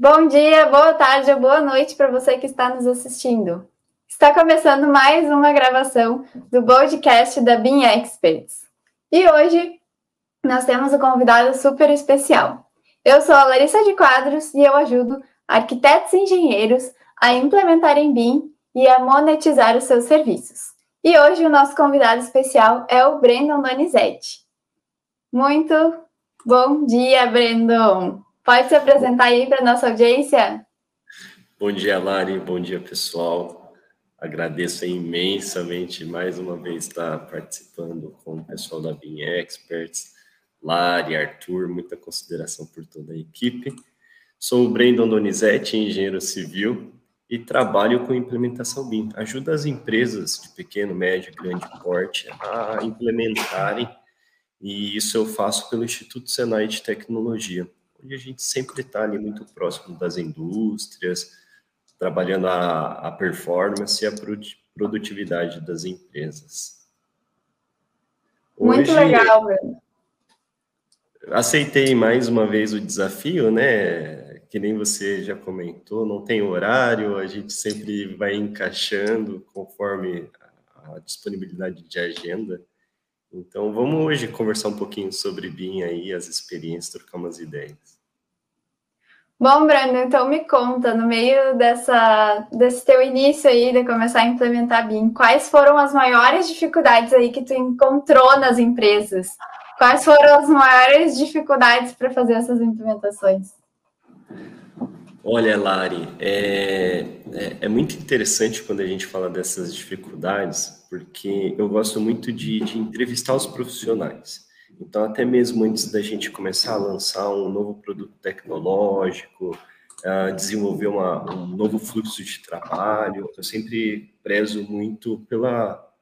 Bom dia, boa tarde ou boa noite para você que está nos assistindo. Está começando mais uma gravação do podcast da BIM Experts. E hoje nós temos um convidado super especial. Eu sou a Larissa de Quadros e eu ajudo arquitetos e engenheiros a implementarem BIM e a monetizar os seus serviços. E hoje o nosso convidado especial é o Brandon Donizete. Muito bom dia, Brandon! Pode se apresentar aí para nossa audiência? Bom dia, Lari. Bom dia, pessoal. Agradeço imensamente mais uma vez estar participando com o pessoal da BIM Experts, Lari, Arthur, muita consideração por toda a equipe. Sou o Brandon Donizete, engenheiro civil, e trabalho com implementação BIM. Ajuda as empresas de pequeno, médio, grande porte a implementarem, e isso eu faço pelo Instituto Senai de Tecnologia onde a gente sempre está ali muito próximo das indústrias, trabalhando a, a performance e a produtividade das empresas. Muito Hoje, legal, velho. Aceitei mais uma vez o desafio, né? Que nem você já comentou, não tem horário, a gente sempre vai encaixando conforme a disponibilidade de agenda. Então, vamos hoje conversar um pouquinho sobre BIM aí, as experiências, trocar umas ideias. Bom, Brando, então me conta, no meio dessa, desse teu início aí de começar a implementar BIM, quais foram as maiores dificuldades aí que tu encontrou nas empresas? Quais foram as maiores dificuldades para fazer essas implementações? Olha, Lari, é, é, é, muito interessante quando a gente fala dessas dificuldades, porque eu gosto muito de, de entrevistar os profissionais. Então, até mesmo antes da gente começar a lançar um novo produto tecnológico, desenvolver uma, um novo fluxo de trabalho, eu sempre prezo muito pela,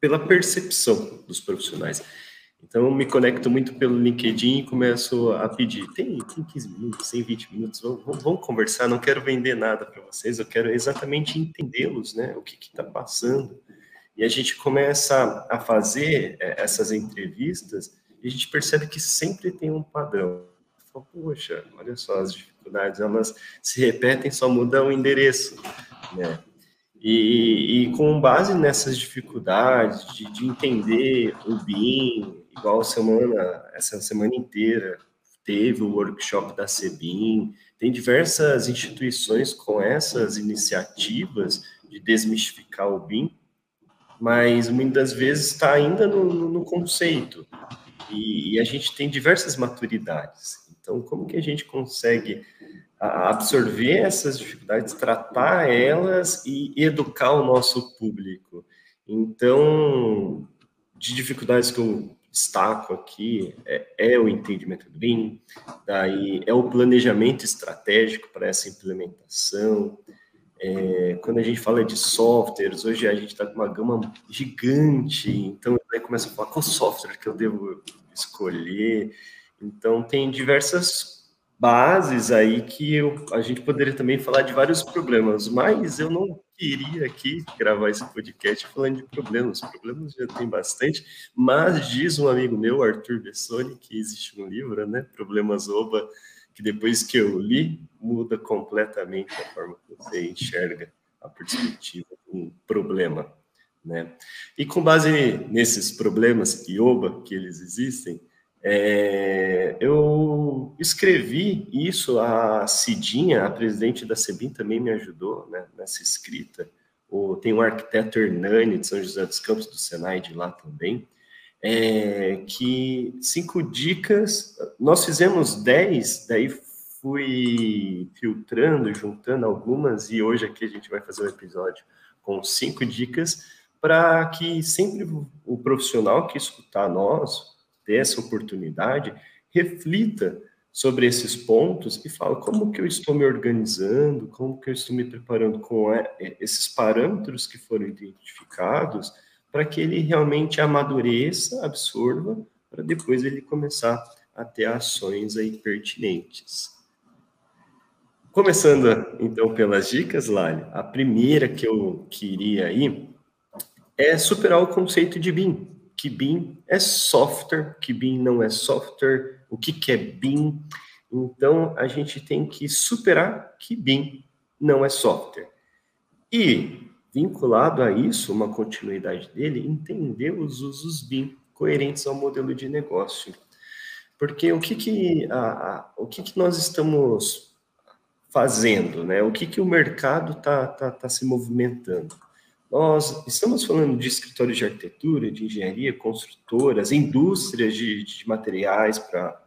pela percepção dos profissionais. Então, me conecto muito pelo LinkedIn e começo a pedir: tem, tem 15 minutos, tem 20 minutos, vamos, vamos conversar. Não quero vender nada para vocês, eu quero exatamente entendê-los, né? O que está passando. E a gente começa a fazer é, essas entrevistas e a gente percebe que sempre tem um padrão. Fala, Poxa, olha só as dificuldades, elas se repetem, só mudam o endereço, né? E, e, com base nessas dificuldades de, de entender o BIM, igual semana, essa semana inteira teve o workshop da CEBIM, tem diversas instituições com essas iniciativas de desmistificar o BIM, mas muitas vezes está ainda no, no, no conceito. E, e, a gente tem diversas maturidades. Então, como que a gente consegue absorver essas dificuldades, tratar elas e educar o nosso público? Então, de dificuldades que eu destaco aqui é, é o entendimento BIM, daí é o planejamento estratégico para essa implementação, é, quando a gente fala de softwares, hoje a gente está com uma gama gigante, então aí começa a falar qual software que eu devo escolher. Então tem diversas bases aí que eu, a gente poderia também falar de vários problemas, mas eu não queria aqui gravar esse podcast falando de problemas. Problemas já tem bastante, mas diz um amigo meu, Arthur Bessoni, que existe um livro, né? Problemas Oba que depois que eu li, muda completamente a forma que você enxerga a perspectiva um problema, né? E com base nesses problemas IOBA, que eles existem, é, eu escrevi isso, a Cidinha, a presidente da CEBIM, também me ajudou né, nessa escrita. O, tem o arquiteto Hernani, de São José dos Campos, do Senai, de lá também, é, que cinco dicas, nós fizemos dez, daí fui filtrando, juntando algumas, e hoje aqui a gente vai fazer um episódio com cinco dicas para que sempre o profissional que escutar nós, ter essa oportunidade, reflita sobre esses pontos e fala como que eu estou me organizando, como que eu estou me preparando com esses parâmetros que foram identificados, para que ele realmente amadureça, absorva, para depois ele começar a ter ações aí pertinentes. Começando então pelas dicas, Lali, a primeira que eu queria aí é superar o conceito de BIM, que BIM é software, que BIM não é software, o que, que é BIM. Então, a gente tem que superar que BIM não é software. E, vinculado a isso, uma continuidade dele, entender os usos BIM coerentes ao modelo de negócio. Porque o que, que, a, a, o que, que nós estamos fazendo, né? O que, que o mercado está tá, tá se movimentando? Nós estamos falando de escritórios de arquitetura, de engenharia, construtoras, indústrias de, de materiais para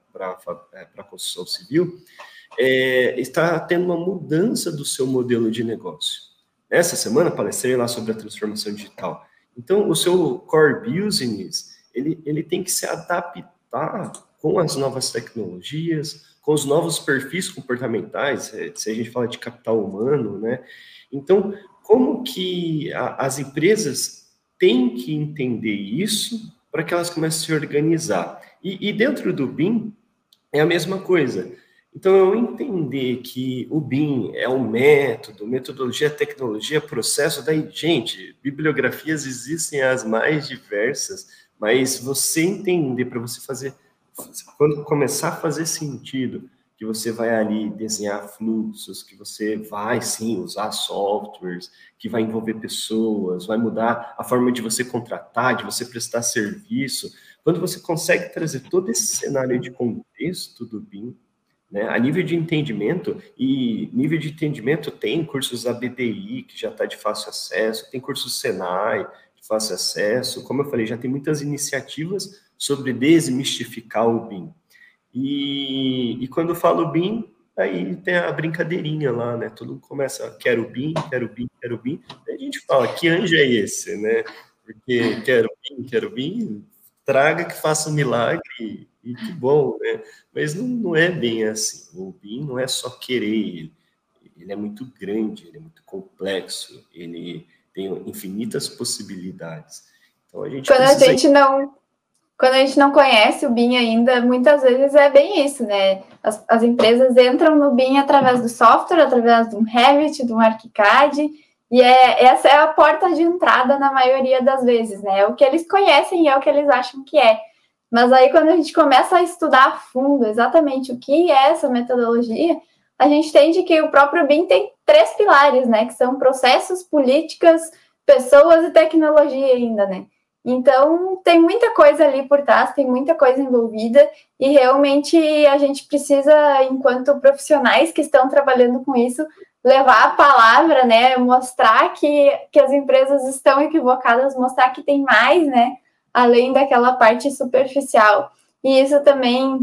a construção civil, é, está tendo uma mudança do seu modelo de negócio. Essa semana palestrei lá sobre a transformação digital. Então, o seu core business, ele, ele tem que se adaptar com as novas tecnologias, com os novos perfis comportamentais, é, se a gente fala de capital humano, né? Então, como que a, as empresas têm que entender isso para que elas comecem a se organizar? E, e dentro do BIM é a mesma coisa. Então, eu entender que o BIM é um método, metodologia, tecnologia, processo, daí, gente, bibliografias existem as mais diversas, mas você entender para você fazer, quando começar a fazer sentido, que você vai ali desenhar fluxos, que você vai sim usar softwares, que vai envolver pessoas, vai mudar a forma de você contratar, de você prestar serviço. Quando você consegue trazer todo esse cenário de contexto do BIM, né, a nível de entendimento, e nível de entendimento tem cursos ABDI, que já está de fácil acesso, tem cursos Senai, de fácil acesso, como eu falei, já tem muitas iniciativas sobre desmistificar o BIM. E, e quando falo BIM, aí tem a brincadeirinha lá, né? Todo mundo começa, quero BIM, quero BIM, quero BIM. Aí a gente fala, que anjo é esse, né? Porque quero BIM, quero BIM, traga que faça um milagre e que bom, né? Mas não, não é bem assim. O BIM não é só querer, ele, é muito grande, ele é muito complexo, ele tem infinitas possibilidades. Então a gente Quando a gente não quando a gente não conhece o BIM ainda, muitas vezes é bem isso, né? As, as empresas entram no BIM através do software, através de um Revit, de um ArchiCAD, e é, essa é a porta de entrada na maioria das vezes, né? É o que eles conhecem e é o que eles acham que é. Mas aí, quando a gente começa a estudar a fundo exatamente o que é essa metodologia, a gente entende que o próprio BIM tem três pilares, né? Que são processos, políticas, pessoas e tecnologia ainda, né? Então, tem muita coisa ali por trás, tem muita coisa envolvida, e realmente a gente precisa, enquanto profissionais que estão trabalhando com isso, levar a palavra, né? Mostrar que, que as empresas estão equivocadas, mostrar que tem mais, né? Além daquela parte superficial. E isso também,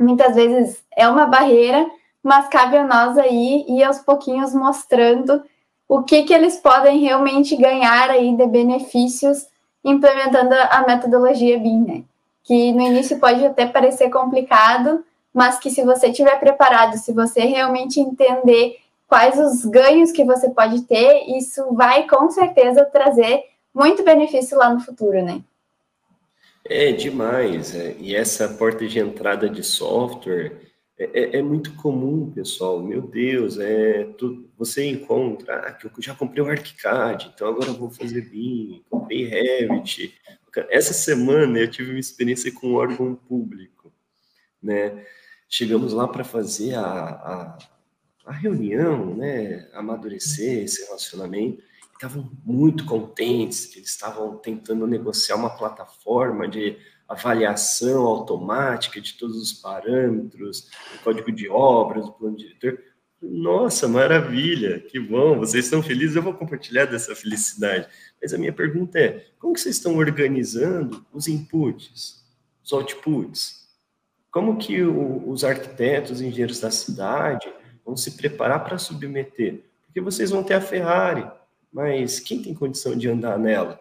muitas vezes, é uma barreira, mas cabe a nós aí ir aos pouquinhos mostrando o que, que eles podem realmente ganhar aí de benefícios implementando a metodologia BIM, né? Que no início pode até parecer complicado, mas que se você estiver preparado, se você realmente entender quais os ganhos que você pode ter, isso vai com certeza trazer muito benefício lá no futuro, né? É demais. É. E essa porta de entrada de software é, é, é muito comum, pessoal. Meu Deus, é tu, você encontra ah, que eu já comprei o ArchiCAD, então agora vou fazer BIM, comprei Revit. Essa semana eu tive uma experiência com um órgão público, né? Chegamos lá para fazer a, a, a, reunião, né? Amadurecer esse relacionamento. Estavam muito contentes que eles estavam tentando negociar uma plataforma de avaliação automática de todos os parâmetros, o código de obras, o plano diretor. Nossa, maravilha, que bom, vocês estão felizes, eu vou compartilhar dessa felicidade. Mas a minha pergunta é, como que vocês estão organizando os inputs, os outputs? Como que o, os arquitetos, os engenheiros da cidade vão se preparar para submeter? Porque vocês vão ter a Ferrari, mas quem tem condição de andar nela?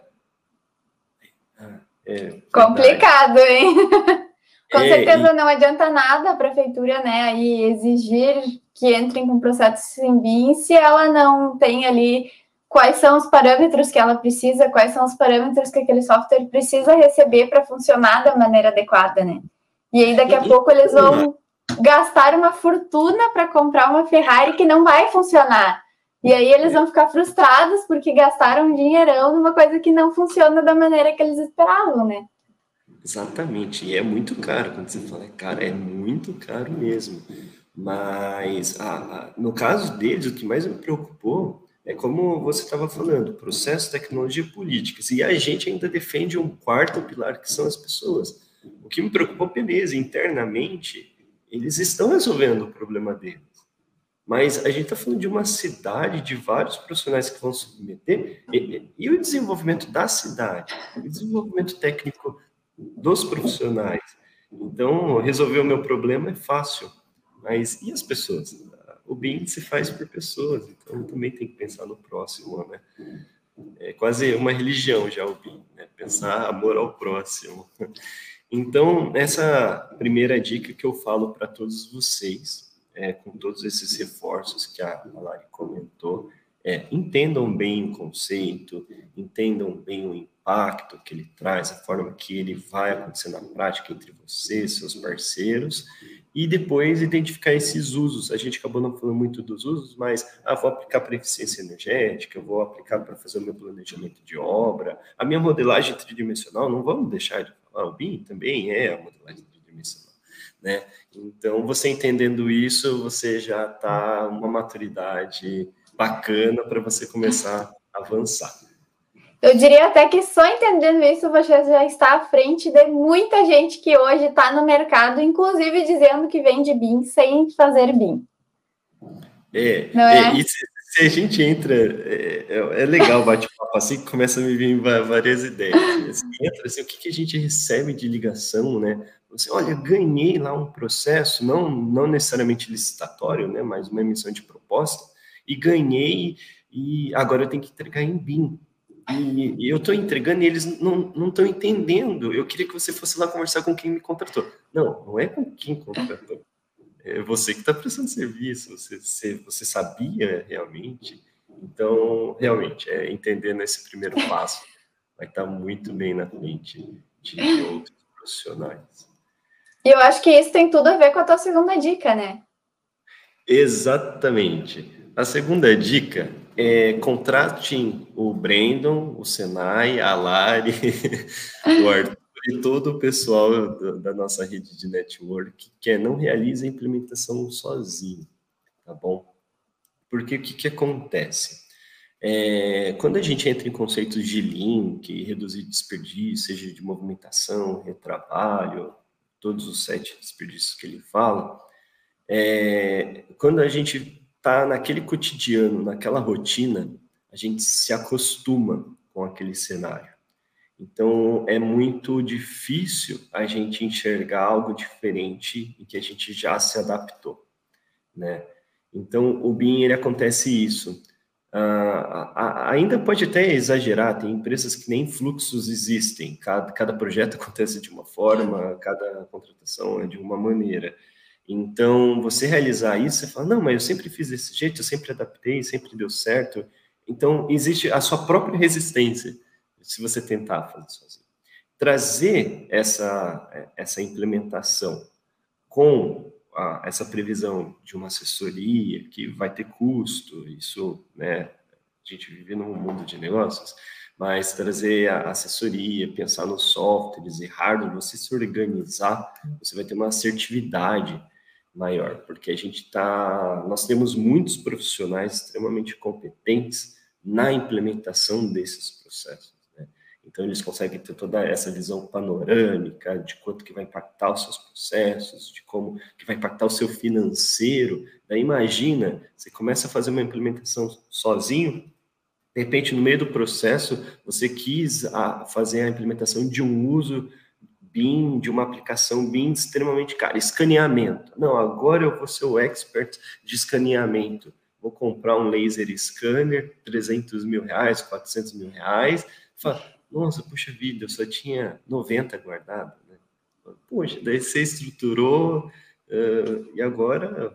É, Complicado, hein? Com é, certeza e... não adianta nada a prefeitura, né, aí exigir que entrem com processo em BIM se ela não tem ali quais são os parâmetros que ela precisa, quais são os parâmetros que aquele software precisa receber para funcionar da maneira adequada, né? E aí daqui a e... pouco eles vão gastar uma fortuna para comprar uma Ferrari que não vai funcionar. E aí eles vão ficar frustrados porque gastaram dinheirão numa coisa que não funciona da maneira que eles esperavam, né? Exatamente, e é muito caro, quando você fala, cara, é muito caro mesmo. Mas a, a, no caso deles, o que mais me preocupou é como você estava falando, processo, tecnologia e políticas. E a gente ainda defende um quarto pilar, que são as pessoas. O que me preocupou, beleza, internamente, eles estão resolvendo o problema deles. Mas a gente está falando de uma cidade, de vários profissionais que vão submeter, e, e o desenvolvimento da cidade, o desenvolvimento técnico dos profissionais. Então, resolver o meu problema é fácil, mas e as pessoas? O bem se faz por pessoas, então também tem que pensar no próximo, né? É quase uma religião já o bem, né? Pensar amor ao próximo. Então, essa primeira dica que eu falo para todos vocês, é, com todos esses reforços que a Lari comentou, é, entendam bem o conceito, entendam bem o impacto que ele traz, a forma que ele vai acontecer na prática entre vocês, seus parceiros, e depois identificar esses usos. A gente acabou não falando muito dos usos, mas ah, vou aplicar para eficiência energética, vou aplicar para fazer o meu planejamento de obra, a minha modelagem tridimensional, não vamos deixar de falar, o BIM também é a modelagem né? Então, você entendendo isso, você já está uma maturidade bacana para você começar a avançar. Eu diria até que só entendendo isso, você já está à frente de muita gente que hoje está no mercado, inclusive dizendo que vende BIM sem fazer BIM. É, Não é? é? E se, se, a gente entra, é, é, é legal bate-papo assim, que começa a me vir várias ideias. Assim, entra assim, o que, que a gente recebe de ligação, né? Você, olha, ganhei lá um processo, não, não necessariamente licitatório, né, mas uma emissão de proposta, e ganhei, e agora eu tenho que entregar em BIM. E, eu estou entregando e eles não estão entendendo. Eu queria que você fosse lá conversar com quem me contratou. Não, não é com quem contratou. É você que está prestando serviço, você, você, você sabia realmente. Então, realmente, é, entendendo esse primeiro passo, vai estar tá muito bem na frente de outros profissionais. E eu acho que isso tem tudo a ver com a tua segunda dica, né? Exatamente. A segunda dica é contratem o Brandon, o Senai, a Lari, o Arthur e todo o pessoal da nossa rede de network que não realiza a implementação sozinho, tá bom? Porque o que, que acontece? É, quando a gente entra em conceitos de link, reduzir desperdício, seja de movimentação, retrabalho, todos os sete desperdícios que ele fala, é, quando a gente está naquele cotidiano, naquela rotina, a gente se acostuma com aquele cenário. Então, é muito difícil a gente enxergar algo diferente e que a gente já se adaptou, né? Então, o BIM, ele acontece isso. Uh, ainda pode até exagerar, tem empresas que nem fluxos existem, cada, cada projeto acontece de uma forma, cada contratação é de uma maneira. Então, você realizar isso, você fala, não, mas eu sempre fiz desse jeito, eu sempre adaptei, sempre deu certo. Então, existe a sua própria resistência, se você tentar fazer sozinho. Trazer essa, essa implementação com essa previsão de uma assessoria que vai ter custo, isso, né, a gente vive num mundo de negócios, mas trazer a assessoria, pensar nos softwares e hardware, você se organizar, você vai ter uma assertividade maior, porque a gente está, nós temos muitos profissionais extremamente competentes na implementação desses processos. Então, eles conseguem ter toda essa visão panorâmica de quanto que vai impactar os seus processos, de como que vai impactar o seu financeiro. Daí, imagina, você começa a fazer uma implementação sozinho, de repente, no meio do processo, você quis a, fazer a implementação de um uso BIM, de uma aplicação BIM extremamente cara, escaneamento. Não, agora eu vou ser o expert de escaneamento. Vou comprar um laser scanner, 300 mil reais, 400 mil reais. Nossa, puxa vida, eu só tinha 90 guardado, né? Poxa, daí você estruturou uh, e agora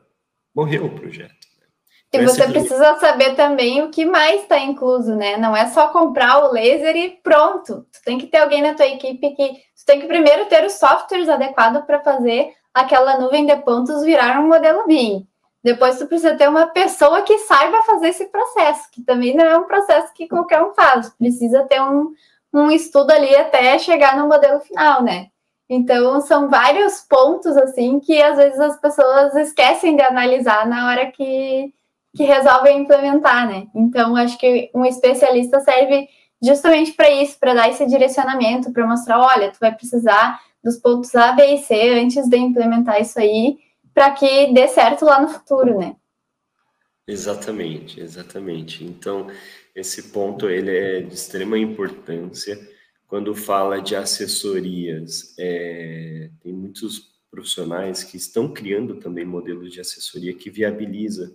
morreu o projeto. Né? E então, você precisa saber também o que mais está incluso, né? Não é só comprar o laser e pronto. Tu tem que ter alguém na tua equipe que... Tu tem que primeiro ter os softwares adequados para fazer aquela nuvem de pontos virar um modelo BIM. Depois tu precisa ter uma pessoa que saiba fazer esse processo, que também não é um processo que qualquer um faz. Precisa ter um, um estudo ali até chegar no modelo final, né? Então, são vários pontos, assim, que às vezes as pessoas esquecem de analisar na hora que, que resolvem implementar, né? Então, acho que um especialista serve justamente para isso, para dar esse direcionamento, para mostrar, olha, tu vai precisar dos pontos A, B e C antes de implementar isso aí, para que dê certo lá no futuro, né? Exatamente, exatamente. Então, esse ponto ele é de extrema importância quando fala de assessorias. É, tem muitos profissionais que estão criando também modelos de assessoria que viabiliza,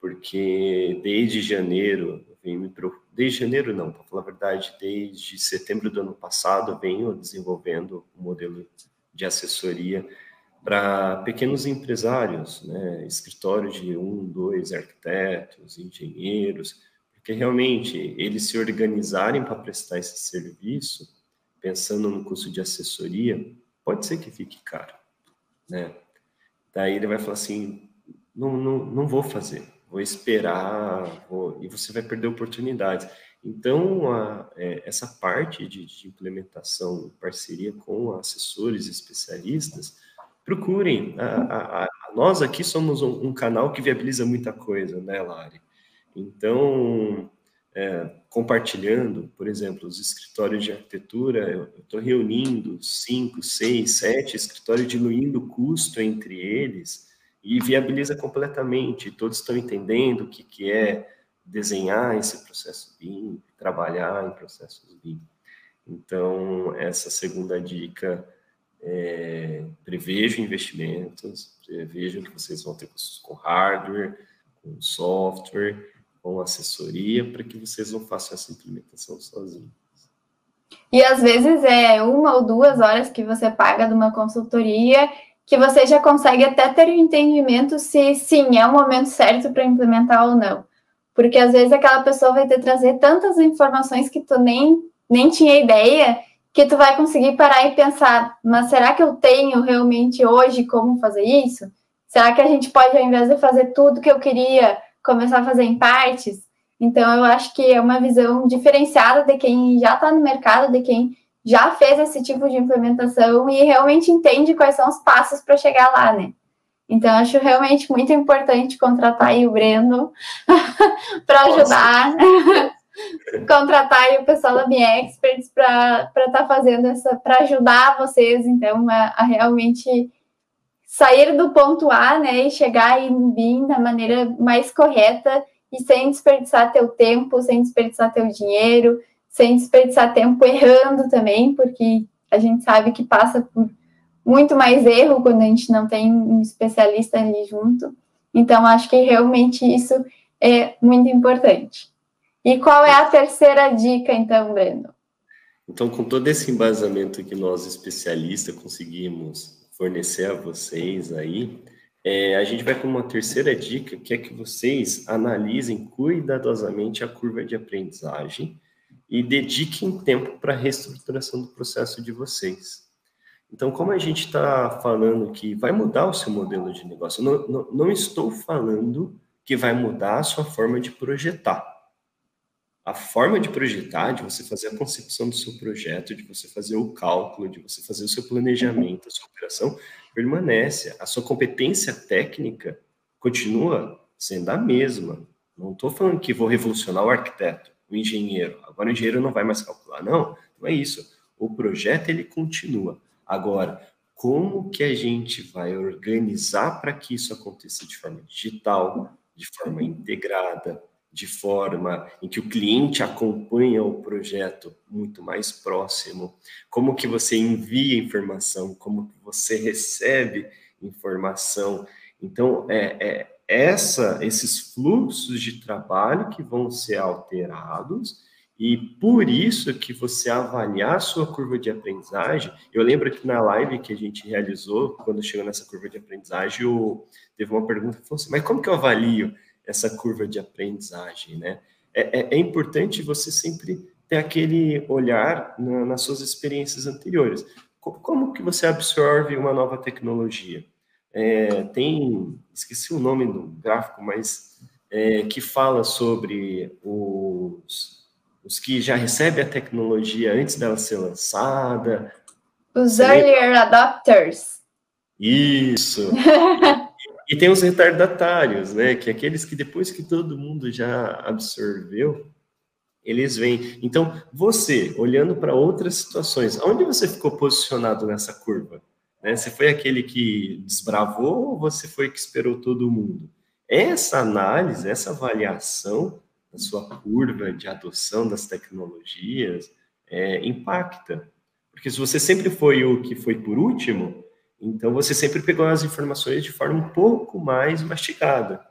porque desde janeiro, desde janeiro não, para falar a verdade, desde setembro do ano passado, venho desenvolvendo um modelo de assessoria para pequenos empresários, né, escritório de um, dois arquitetos, engenheiros, porque realmente eles se organizarem para prestar esse serviço, pensando no custo de assessoria, pode ser que fique caro, né? Daí ele vai falar assim, não, não, não vou fazer, vou esperar, vou... e você vai perder oportunidades. Então, a, é, essa parte de, de implementação, parceria com assessores especialistas, procurem. A, a, nós aqui somos um, um, canal que viabiliza muita coisa, né, Lari? Então, é, compartilhando, por exemplo, os escritórios de arquitetura, eu estou reunindo cinco, seis, sete escritórios, diluindo o custo entre eles e viabiliza completamente. Todos estão entendendo o que, que é desenhar esse processo BIM, trabalhar em processos BIM. Então, essa segunda dica é, prevejo investimentos, prevejo que vocês vão ter custos com hardware, com software, com assessoria, para que vocês não façam essa implementação sozinhos. E às vezes é uma ou duas horas que você paga de uma consultoria que você já consegue até ter o um entendimento se sim é o momento certo para implementar ou não. Porque às vezes aquela pessoa vai ter trazer tantas informações que tu nem, nem tinha ideia que tu vai conseguir parar e pensar, mas será que eu tenho realmente hoje como fazer isso? Será que a gente pode, ao invés de fazer tudo que eu queria, começar a fazer em partes? Então, eu acho que é uma visão diferenciada de quem já está no mercado, de quem já fez esse tipo de implementação e realmente entende quais são os passos para chegar lá, né? Então, acho realmente muito importante contratar aí o Breno para ajudar contratar o pessoal da Minha Experts para estar tá fazendo essa, para ajudar vocês, então, a, a, realmente sair do ponto A, né, e chegar aí no BIM da maneira mais correta e sem desperdiçar teu tempo, sem desperdiçar teu dinheiro, sem desperdiçar tempo errando também, porque a gente sabe que passa por muito mais erro quando a gente não tem um especialista ali junto. Então, acho que realmente isso é muito importante. E qual é a terceira dica, então, Breno? Então, com todo esse embasamento que nós, especialistas, conseguimos fornecer a vocês aí, é, a gente vai com uma terceira dica, que é que vocês analisem cuidadosamente a curva de aprendizagem e dediquem tempo para a reestruturação do processo de vocês. Então, como a gente está falando que vai mudar o seu modelo de negócio, não, não, não estou falando que vai mudar a sua forma de projetar a forma de projetar, de você fazer a concepção do seu projeto, de você fazer o cálculo, de você fazer o seu planejamento, a sua operação, permanece. A sua competência técnica continua sendo a mesma. Não estou falando que vou revolucionar o arquiteto, o engenheiro. Agora o engenheiro não vai mais calcular. Não, não é isso. O projeto ele continua. Agora, como que a gente vai organizar para que isso aconteça de forma digital, de forma integrada, de forma em que o cliente acompanha o projeto muito mais próximo, como que você envia informação, como que você recebe informação. Então, é, é essa, esses fluxos de trabalho que vão ser alterados e por isso que você avaliar a sua curva de aprendizagem, eu lembro que na live que a gente realizou, quando chegou nessa curva de aprendizagem, eu, teve uma pergunta que falou assim, mas como que eu avalio? Essa curva de aprendizagem, né? É, é, é importante você sempre ter aquele olhar na, nas suas experiências anteriores. Como, como, que você absorve uma nova tecnologia? É, tem, esqueci o nome do gráfico, mas é, que fala sobre os, os que já recebem a tecnologia antes dela ser lançada, Os earlier adopters. Isso. e tem os retardatários, né? Que é aqueles que depois que todo mundo já absorveu, eles vêm. Então, você, olhando para outras situações, onde você ficou posicionado nessa curva? Né? Você foi aquele que desbravou ou você foi que esperou todo mundo? Essa análise, essa avaliação da sua curva de adoção das tecnologias é, impacta. Porque se você sempre foi o que foi por último, então você sempre pegou as informações de forma um pouco mais mastigada.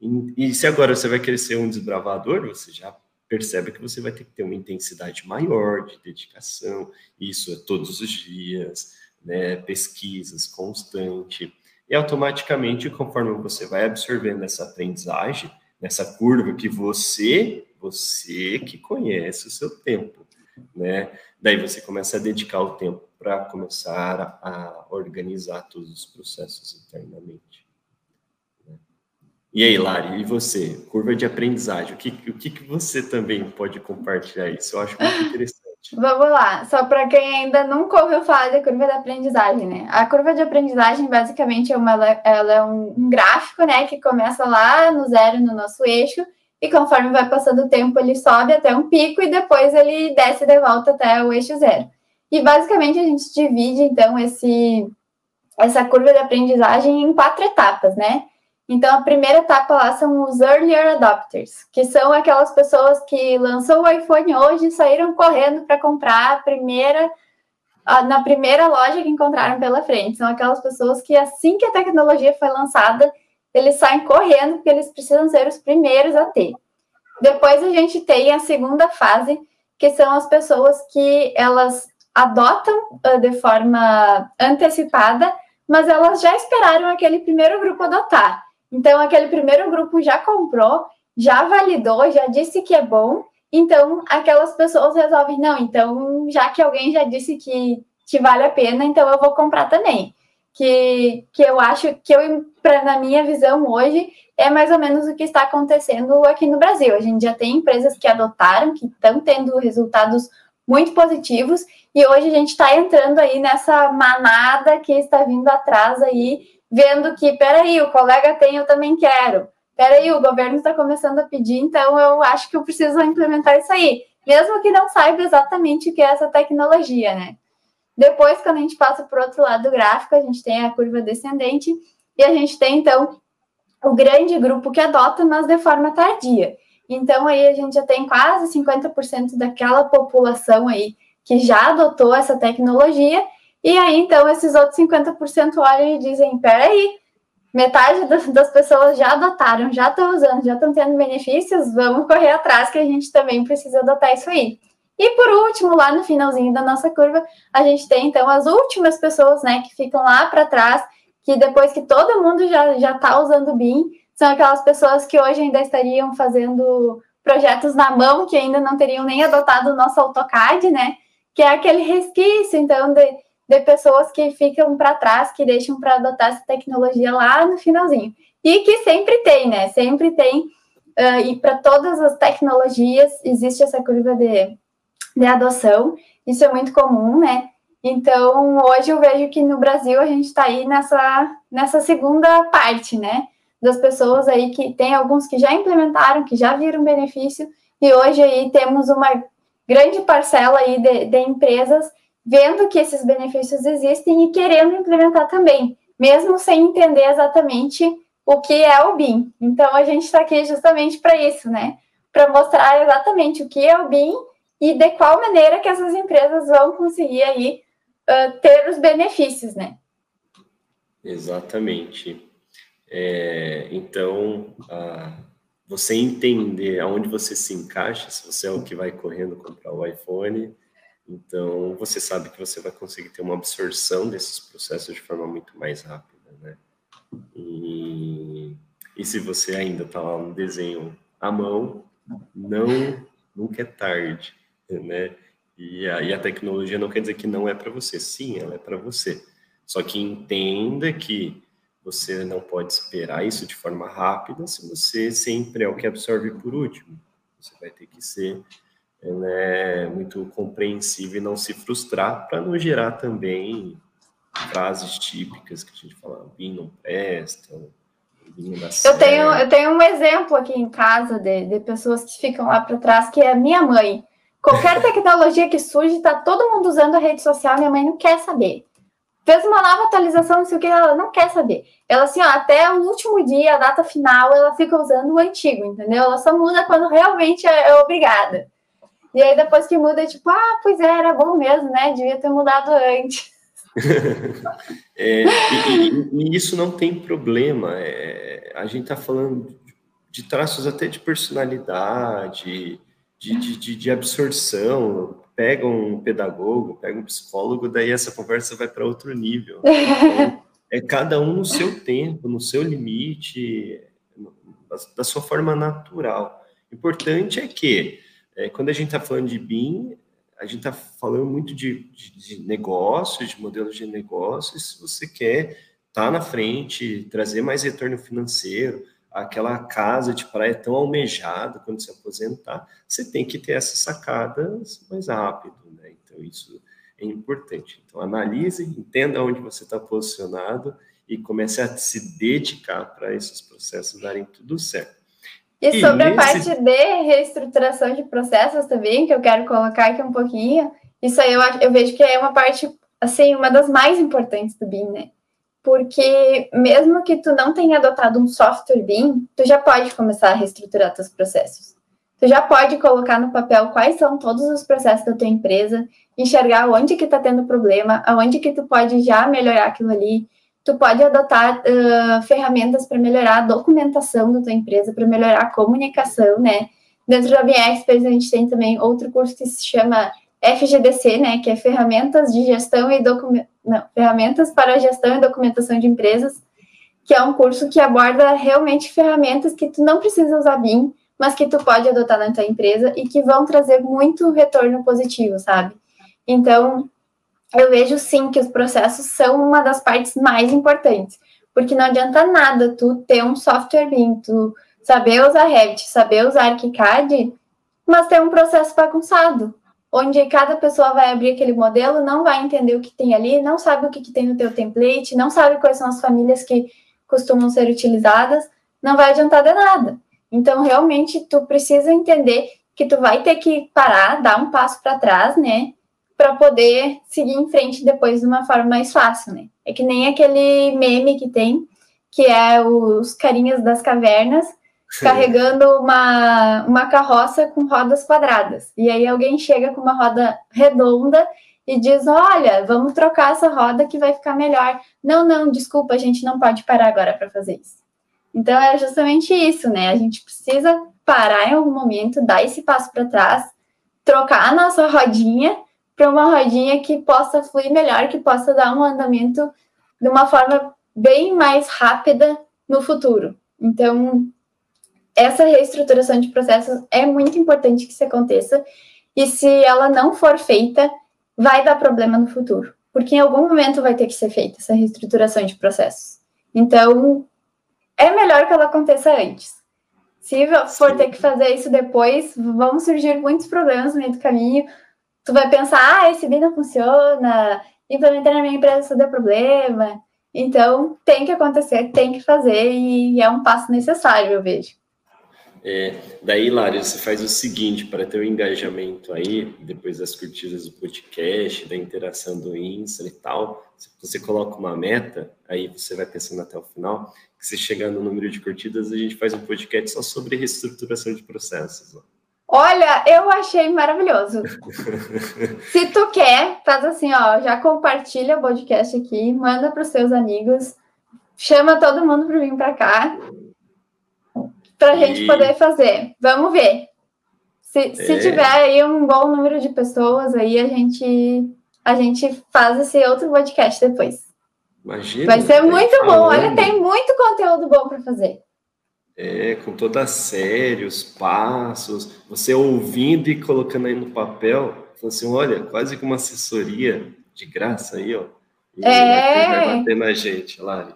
E, e se agora você vai querer ser um desbravador, você já percebe que você vai ter que ter uma intensidade maior de dedicação, isso é todos os dias, né, pesquisas constante, e automaticamente, conforme você vai absorvendo essa aprendizagem, nessa curva que você, você que conhece o seu tempo, né, daí você começa a dedicar o tempo para começar a organizar todos os processos internamente. E aí, Lari, e você? Curva de aprendizagem, o que, o que, que você também pode compartilhar isso? Eu acho muito interessante. Vamos lá, só para quem ainda nunca ouviu falar da curva de aprendizagem, né? A curva de aprendizagem, basicamente, é, uma, ela é um, um gráfico, né, que começa lá no zero, no nosso eixo, e conforme vai passando o tempo, ele sobe até um pico e depois ele desce de volta até o eixo zero. E basicamente a gente divide, então, esse, essa curva de aprendizagem em quatro etapas, né? Então, a primeira etapa lá são os earlier adopters, que são aquelas pessoas que lançou o iPhone hoje e saíram correndo para comprar a primeira, na primeira loja que encontraram pela frente. São aquelas pessoas que, assim que a tecnologia foi lançada, eles saem correndo porque eles precisam ser os primeiros a ter. Depois a gente tem a segunda fase, que são as pessoas que elas adotam uh, de forma antecipada, mas elas já esperaram aquele primeiro grupo adotar. Então, aquele primeiro grupo já comprou, já validou, já disse que é bom. Então, aquelas pessoas resolvem, não, então, já que alguém já disse que vale a pena, então eu vou comprar também. Que, que eu acho que eu, pra, na minha visão hoje, é mais ou menos o que está acontecendo aqui no Brasil. A gente já tem empresas que adotaram, que estão tendo resultados muito positivos, e hoje a gente está entrando aí nessa manada que está vindo atrás aí vendo que, peraí, o colega tem, eu também quero. Peraí, o governo está começando a pedir, então eu acho que eu preciso implementar isso aí. Mesmo que não saiba exatamente o que é essa tecnologia, né? Depois, quando a gente passa para o outro lado do gráfico, a gente tem a curva descendente e a gente tem, então, o grande grupo que adota, mas de forma tardia. Então, aí a gente já tem quase 50% daquela população aí que já adotou essa tecnologia e aí, então, esses outros 50% olham e dizem: peraí, metade das pessoas já adotaram, já estão usando, já estão tendo benefícios, vamos correr atrás que a gente também precisa adotar isso aí. E por último, lá no finalzinho da nossa curva, a gente tem então as últimas pessoas, né, que ficam lá para trás, que depois que todo mundo já já está usando o BIM, são aquelas pessoas que hoje ainda estariam fazendo projetos na mão, que ainda não teriam nem adotado o nosso AutoCAD, né? Que é aquele resquício, então, de, de pessoas que ficam para trás, que deixam para adotar essa tecnologia lá no finalzinho. E que sempre tem, né? Sempre tem. Uh, e para todas as tecnologias existe essa curva de, de adoção. Isso é muito comum, né? Então, hoje eu vejo que no Brasil a gente está aí nessa, nessa segunda parte, né? Das pessoas aí que tem alguns que já implementaram, que já viram benefício, e hoje aí temos uma grande parcela aí de, de empresas vendo que esses benefícios existem e querendo implementar também, mesmo sem entender exatamente o que é o BIM. Então, a gente está aqui justamente para isso, né? Para mostrar exatamente o que é o BIM e de qual maneira que essas empresas vão conseguir aí uh, ter os benefícios, né? Exatamente. É, então, você entender aonde você se encaixa, se você é o que vai correndo comprar o iPhone, então, você sabe que você vai conseguir ter uma absorção desses processos de forma muito mais rápida, né? E, e se você ainda está lá no desenho à mão, não, nunca é tarde, né? E a, e a tecnologia não quer dizer que não é para você. Sim, ela é para você. Só que entenda que você não pode esperar isso de forma rápida se você sempre é o que absorve por último. Você vai ter que ser ela é muito compreensível e não se frustrar para não gerar também frases típicas que a gente fala, BIM não presta, eu tenho, eu tenho um exemplo aqui em casa de, de pessoas que ficam lá para trás, que é minha mãe. Qualquer tecnologia que surge, tá todo mundo usando a rede social, minha mãe não quer saber. Fez uma nova atualização, não sei o que, ela não quer saber. Ela, assim, ó, até o último dia, a data final, ela fica usando o antigo, entendeu? Ela só muda quando realmente é, é obrigada. E aí, depois que muda, é tipo, ah, pois é, era bom mesmo, né? Devia ter mudado antes. é, e, e, e, isso não tem problema. É, a gente está falando de traços até de personalidade, de, de, de, absorção. Pega um pedagogo, pega um psicólogo, daí essa conversa vai para outro nível. Então, é cada um no seu tempo, no seu limite, da sua forma natural. O importante é que, é, quando a gente está falando de BIM, a gente está falando muito de, de, de negócios, de modelos de negócios. Se você quer estar tá na frente, trazer mais retorno financeiro, aquela casa de praia tão almejada quando se aposentar, você tem que ter essas sacadas mais rápido, né? Então, isso é importante. Então, analise, entenda onde você está posicionado e comece a se dedicar para esses processos darem tudo certo. E sobre a parte de reestruturação de processos também, que eu quero colocar aqui um pouquinho, isso aí eu, eu vejo que é uma parte, assim, uma das mais importantes do BIM, né? Porque mesmo que tu não tenha adotado um software BIM, tu já pode começar a reestruturar teus processos. Tu já pode colocar no papel quais são todos os processos da tua empresa, enxergar onde que tá tendo problema, aonde que tu pode já melhorar aquilo ali, tu pode adotar uh, ferramentas para melhorar a documentação da tua empresa, para melhorar a comunicação, né? Dentro da BM Experts, a gente tem também outro curso que se chama FGDC, né? Que é Ferramentas de Gestão e. Ferramentas para Gestão e Documentação de Empresas, que é um curso que aborda realmente ferramentas que tu não precisa usar BIM, mas que tu pode adotar na tua empresa e que vão trazer muito retorno positivo, sabe? Então, eu vejo sim que os processos são uma das partes mais importantes, porque não adianta nada tu ter um software BIM, tu saber usar Revit, saber usar ArchiCAD, mas ter um processo bagunçado, onde cada pessoa vai abrir aquele modelo, não vai entender o que tem ali, não sabe o que, que tem no teu template, não sabe quais são as famílias que costumam ser utilizadas, não vai adiantar de nada. Então, realmente, tu precisa entender que tu vai ter que parar, dar um passo para trás, né? para poder seguir em frente depois de uma forma mais fácil, né? É que nem aquele meme que tem, que é os carinhas das cavernas carregando uma, uma carroça com rodas quadradas. E aí alguém chega com uma roda redonda e diz: Olha, vamos trocar essa roda que vai ficar melhor. Não, não, desculpa, a gente não pode parar agora para fazer isso. Então é justamente isso, né? A gente precisa parar em algum momento, dar esse passo para trás, trocar a nossa rodinha para uma rodinha que possa fluir melhor, que possa dar um andamento de uma forma bem mais rápida no futuro. Então, essa reestruturação de processos é muito importante que isso aconteça, e se ela não for feita, vai dar problema no futuro, porque em algum momento vai ter que ser feita essa reestruturação de processos. Então, é melhor que ela aconteça antes. Se for ter que fazer isso depois, vão surgir muitos problemas no meio do caminho, tu vai pensar, ah, esse BIM não funciona, implementar na minha empresa isso deu problema. Então, tem que acontecer, tem que fazer, e é um passo necessário, eu vejo. É, daí, Lário, você faz o seguinte, para ter o um engajamento aí, depois das curtidas do podcast, da interação do Insta e tal, você coloca uma meta, aí você vai pensando até o final, que se chegar no número de curtidas, a gente faz um podcast só sobre reestruturação de processos. Olha, eu achei maravilhoso. Se tu quer, faz assim, ó, já compartilha o podcast aqui, manda para os seus amigos, chama todo mundo para vir para cá, para a gente poder fazer. Vamos ver. Se, é. se tiver aí um bom número de pessoas, aí a gente a gente faz esse outro podcast depois. Imagina. Vai ser muito bom. Olha, tem muito conteúdo bom para fazer. É, com toda a série, os passos, você ouvindo e colocando aí no papel, falando assim, olha, quase que uma assessoria de graça aí, ó. E é. vai bater na gente, Lari.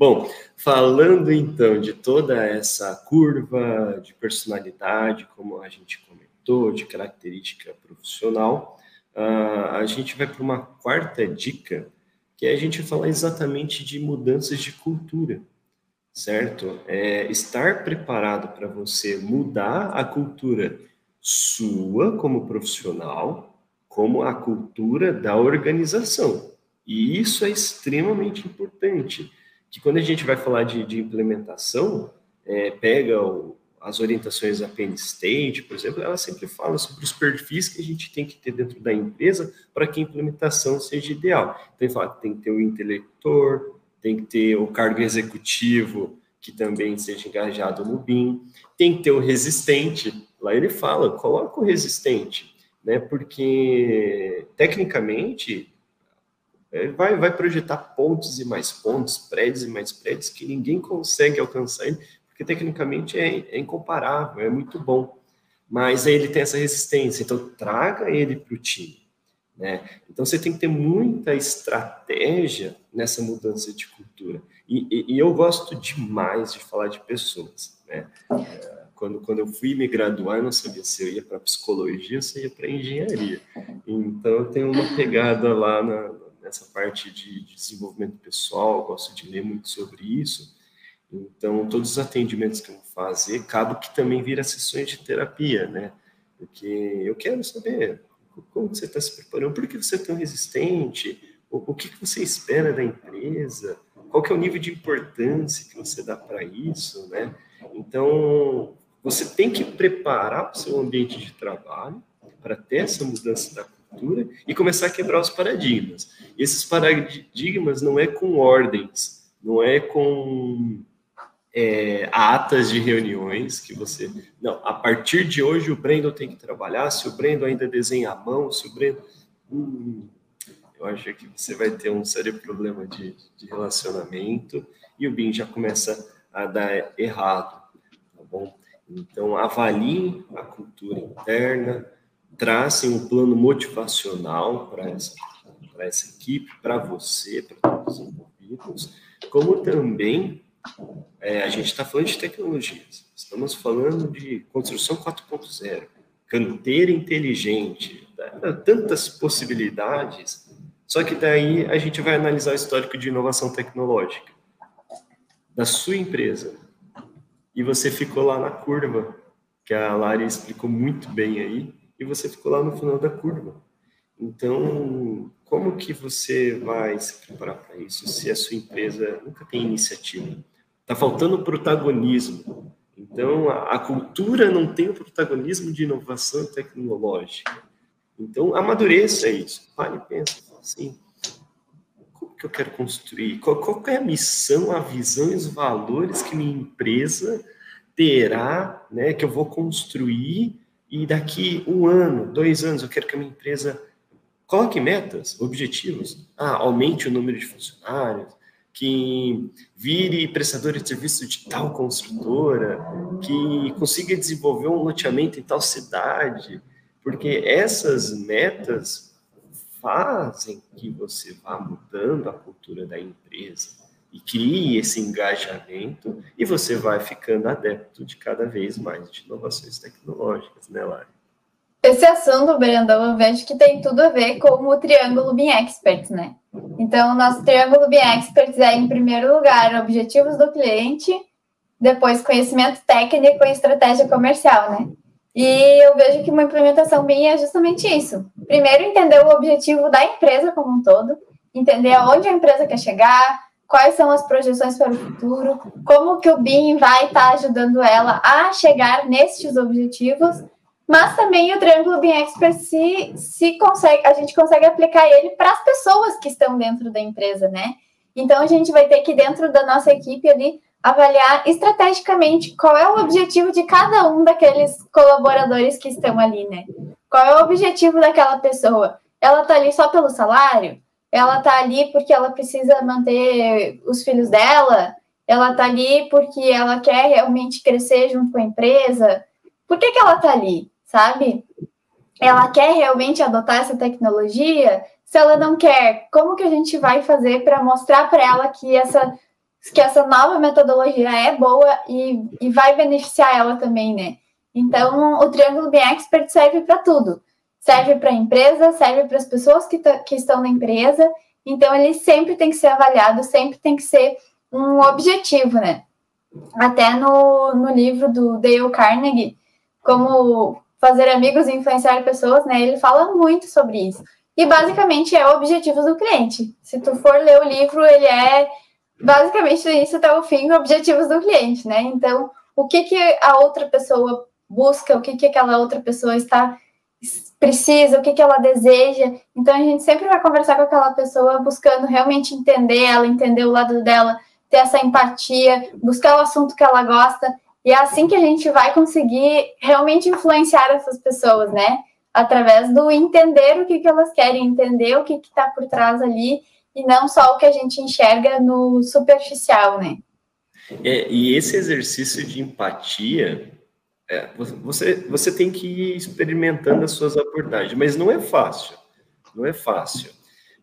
Bom, falando então de toda essa curva de personalidade, como a gente comentou, de característica profissional, uh, a gente vai para uma quarta dica, que é a gente falar exatamente de mudanças de cultura, certo? É estar preparado para você mudar a cultura sua como profissional, como a cultura da organização. E isso é extremamente importante, que quando a gente vai falar de, de implementação, é, pega o, as orientações da Penn State, por exemplo, ela sempre fala sobre os perfis que a gente tem que ter dentro da empresa para que a implementação seja ideal. Então, ele fala que tem que ter o intelector, tem que ter o cargo executivo que também seja engajado no BIM, tem que ter o resistente. Lá ele fala, coloca o resistente, né? Porque tecnicamente vai, vai projetar pontos e mais pontos, prédios e mais prédios que ninguém consegue alcançar ele, porque tecnicamente é, é incomparável, é muito bom. Mas aí ele tem essa resistência, então traga ele para o time. Né? Então você tem que ter muita estratégia nessa mudança de cultura. E, e, e eu gosto demais de falar de pessoas. Né? Quando, quando eu fui me graduar, eu não sabia se eu ia para psicologia ou se eu ia para engenharia. Então eu tenho uma pegada lá na, nessa parte de, de desenvolvimento pessoal, gosto de ler muito sobre isso. Então, todos os atendimentos que eu vou fazer, cabo que também vira sessões de terapia, né? Porque eu quero saber como você está se preparando, por que você é tão resistente, o, o que, que você espera da empresa, qual que é o nível de importância que você dá para isso, né? Então, você tem que preparar o seu ambiente de trabalho para ter essa mudança da cultura e começar a quebrar os paradigmas. E esses paradigmas não é com ordens, não é com é, atas de reuniões que você. Não, a partir de hoje o Brendo tem que trabalhar. Se o Brendo ainda desenha a mão, se o Brendo. Hum, eu acho que você vai ter um sério problema de, de relacionamento e o BIM já começa a dar errado, tá bom? Então, avaliem a cultura interna, tracem um plano motivacional para essa, essa equipe, para você, para todos os envolvidos, como também é, a gente está falando de tecnologias, estamos falando de construção 4.0, canteira inteligente, né? tantas possibilidades, só que daí a gente vai analisar o histórico de inovação tecnológica da sua empresa. E você ficou lá na curva, que a Lari explicou muito bem aí, e você ficou lá no final da curva. Então, como que você vai se preparar para isso se a sua empresa nunca tem iniciativa? Está faltando protagonismo. Então, a, a, cultura não tem o protagonismo de inovação tecnológica. Então, amadureça isso. Pare e pensa assim, como que eu quero construir? Qual, qual é a missão, a visão e os valores que minha empresa terá, né, que eu vou construir e daqui um ano, dois anos, eu quero que a minha empresa coloque metas, objetivos. Ah, aumente o número de funcionários, que vire prestador de serviço de tal construtora, que consiga desenvolver um loteamento em tal cidade, porque essas metas fazem que você vá mudando a cultura da empresa e crie esse engajamento e você vai ficando adepto de cada vez mais de inovações tecnológicas, né, Lari? Esse assunto, Brandão, eu vejo que tem tudo a ver com o Triângulo BIM Experts, né? Então, o nosso Triângulo BIM Experts é, em primeiro lugar, objetivos do cliente, depois conhecimento técnico e estratégia comercial, né? E eu vejo que uma implementação BIM é justamente isso. Primeiro, entender o objetivo da empresa como um todo, entender aonde a empresa quer chegar, quais são as projeções para o futuro, como que o BIM vai estar ajudando ela a chegar nestes objetivos mas também o Triângulo BIM Expert se, se consegue, a gente consegue aplicar ele para as pessoas que estão dentro da empresa, né? Então a gente vai ter que, dentro da nossa equipe ali, avaliar estrategicamente qual é o objetivo de cada um daqueles colaboradores que estão ali, né? Qual é o objetivo daquela pessoa? Ela tá ali só pelo salário? Ela tá ali porque ela precisa manter os filhos dela? Ela tá ali porque ela quer realmente crescer junto com a empresa? Por que, que ela tá ali? sabe? Ela quer realmente adotar essa tecnologia? Se ela não quer, como que a gente vai fazer para mostrar para ela que essa, que essa nova metodologia é boa e, e vai beneficiar ela também, né? Então, o Triângulo Bem Expert serve para tudo. Serve para a empresa, serve para as pessoas que, que estão na empresa. Então, ele sempre tem que ser avaliado, sempre tem que ser um objetivo, né? Até no, no livro do Dale Carnegie, como fazer amigos e influenciar pessoas, né? Ele fala muito sobre isso. E basicamente é objetivos do cliente. Se tu for ler o livro, ele é basicamente início até o fim objetivos do cliente, né? Então, o que que a outra pessoa busca, o que que aquela outra pessoa está precisa, o que que ela deseja. Então, a gente sempre vai conversar com aquela pessoa buscando realmente entender ela, entender o lado dela, ter essa empatia, buscar o assunto que ela gosta. E é assim que a gente vai conseguir realmente influenciar essas pessoas, né? Através do entender o que, que elas querem, entender o que está por trás ali, e não só o que a gente enxerga no superficial, né? É, e esse exercício de empatia, é, você, você tem que ir experimentando as suas abordagens, mas não é fácil, não é fácil,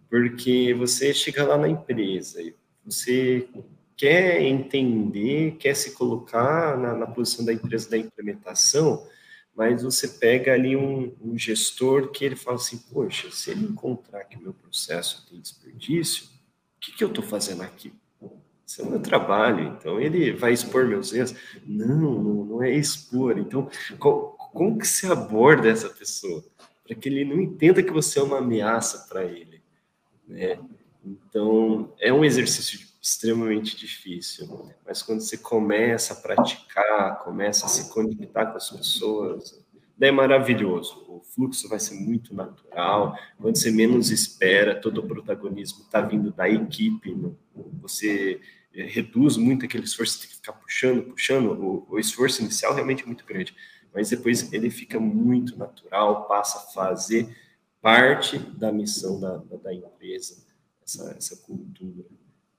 porque você chega lá na empresa, você quer entender, quer se colocar na, na posição da empresa da implementação, mas você pega ali um, um, gestor que ele fala assim, poxa, se ele encontrar que o meu processo tem desperdício, o que, que eu estou fazendo aqui? Isso é o meu trabalho, então ele vai expor meus erros. Não, não, não é expor. Então, qual, como que se aborda essa pessoa? Para que ele não entenda que você é uma ameaça para ele. Né? Então, é um exercício extremamente difícil. Mas quando você começa a praticar, começa a se conectar com as pessoas, daí é maravilhoso. O fluxo vai ser muito natural. Quando você menos espera, todo o protagonismo está vindo da equipe. Né? Você reduz muito aquele esforço, tem que ficar puxando, puxando. O, o esforço inicial realmente é muito grande, mas depois ele fica muito natural, passa a fazer parte da missão da, da, da empresa, essa, essa cultura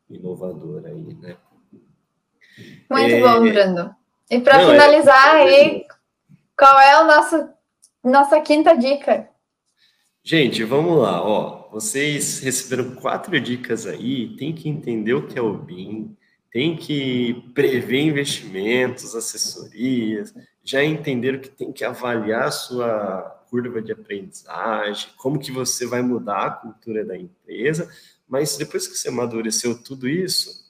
inovadora aí, né? Muito é... bom, Brando. E para é finalizar é... aí, qual é a nossa, nossa quinta dica? Gente, vamos lá, ó. Vocês receberam quatro dicas aí, tem que entender o que é o BIM, tem que prever investimentos, assessorias, já entenderam que tem que avaliar a sua curva de aprendizagem, como que você vai mudar a cultura da empresa, mas depois que você amadureceu tudo isso,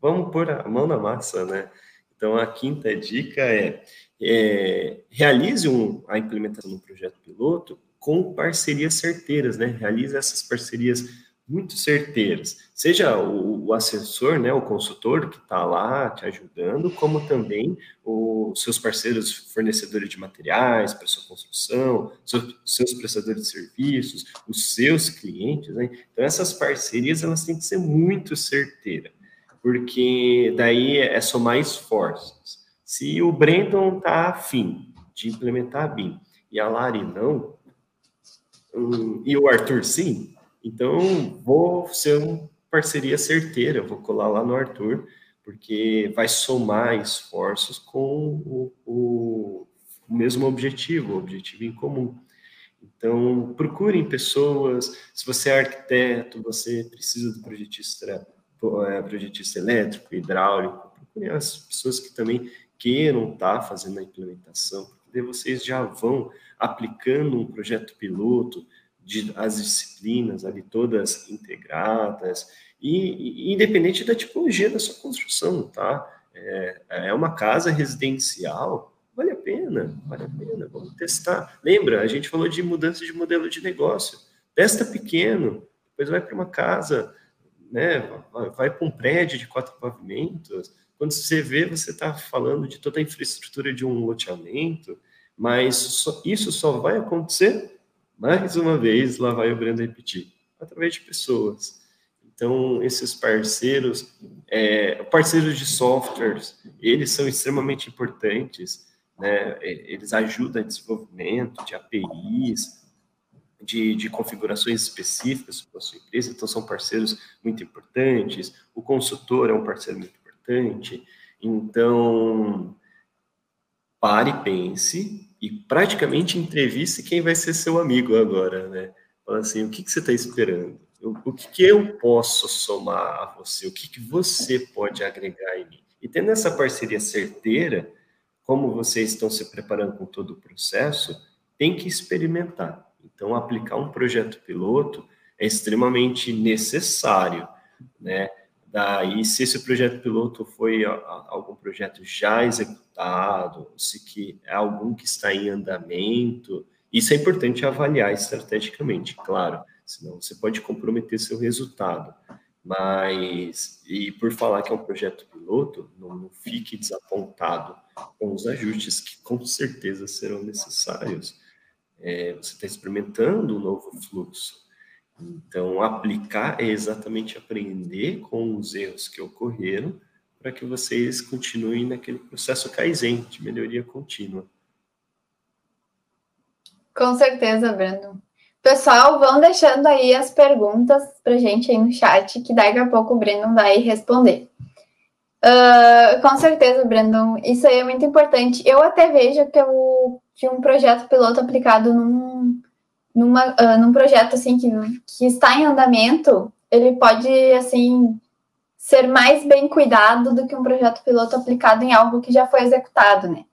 vamos pôr a mão na massa, né? Então, a quinta dica é, é realize um, a implementação do projeto piloto com parcerias certeiras, né? Realize essas parcerias muito certeiras. Seja o, o assessor, né, o consultor que está lá te ajudando, como também os seus parceiros fornecedores de materiais para sua construção, seus, seus prestadores de serviços, os seus clientes. Né? Então, essas parcerias elas têm que ser muito certeiras, porque daí é somar esforços. Se o Brandon está afim de implementar a BIM e a Lari não, e o Arthur sim, então, vou ser uma parceria certeira, vou colar lá no Arthur, porque vai somar esforços com o, o, o mesmo objetivo, o objetivo em comum. Então, procurem pessoas. Se você é arquiteto, você precisa do projetista, é, projetista elétrico, hidráulico, procurem as pessoas que também queiram estar fazendo a implementação, porque vocês já vão aplicando um projeto piloto, de, as disciplinas ali todas integradas, e, e, independente da tipologia da sua construção, tá? É, é uma casa residencial, vale a pena, vale a pena, vamos testar. Lembra, a gente falou de mudança de modelo de negócio. Testa pequeno, depois vai para uma casa, né? Vai, vai para um prédio de quatro pavimentos. Quando você vê, você está falando de toda a infraestrutura de um loteamento, mas isso só vai acontecer mais uma vez, lá vai o Brando repetir, através de pessoas. Então, esses parceiros, é, parceiros de softwares, eles são extremamente importantes, né? É, eles ajudam no desenvolvimento de APIs, de, de configurações específicas para a sua empresa, então são parceiros muito importantes. O consultor é um parceiro muito importante. Então, pare pense e praticamente entreviste quem vai ser seu amigo agora, né? Fala assim, o que, que você está esperando? O, que, que eu posso somar a você? O que, que você pode agregar em mim? E tendo essa parceria certeira, como vocês estão se preparando com todo o processo, tem que experimentar. Então, aplicar um projeto piloto é extremamente necessário, né? Daí, se esse projeto piloto foi algum projeto já executado, se que é algum que está em andamento, isso é importante avaliar estrategicamente, claro, senão você pode comprometer seu resultado. Mas, e por falar que é um projeto piloto, não, não fique desapontado com os ajustes que com certeza serão necessários. É, você está experimentando um novo fluxo. Então, aplicar é exatamente aprender com os erros que ocorreram para que vocês continuem naquele processo Kaizen de melhoria contínua. Com certeza, Brandon. Pessoal, vão deixando aí as perguntas para gente aí no chat, que daqui a pouco o Brandon vai responder. Uh, com certeza, Brandon, isso aí é muito importante. Eu até vejo que, eu, que um projeto piloto aplicado num, numa, uh, num projeto assim que, que está em andamento, ele pode assim ser mais bem cuidado do que um projeto piloto aplicado em algo que já foi executado, né?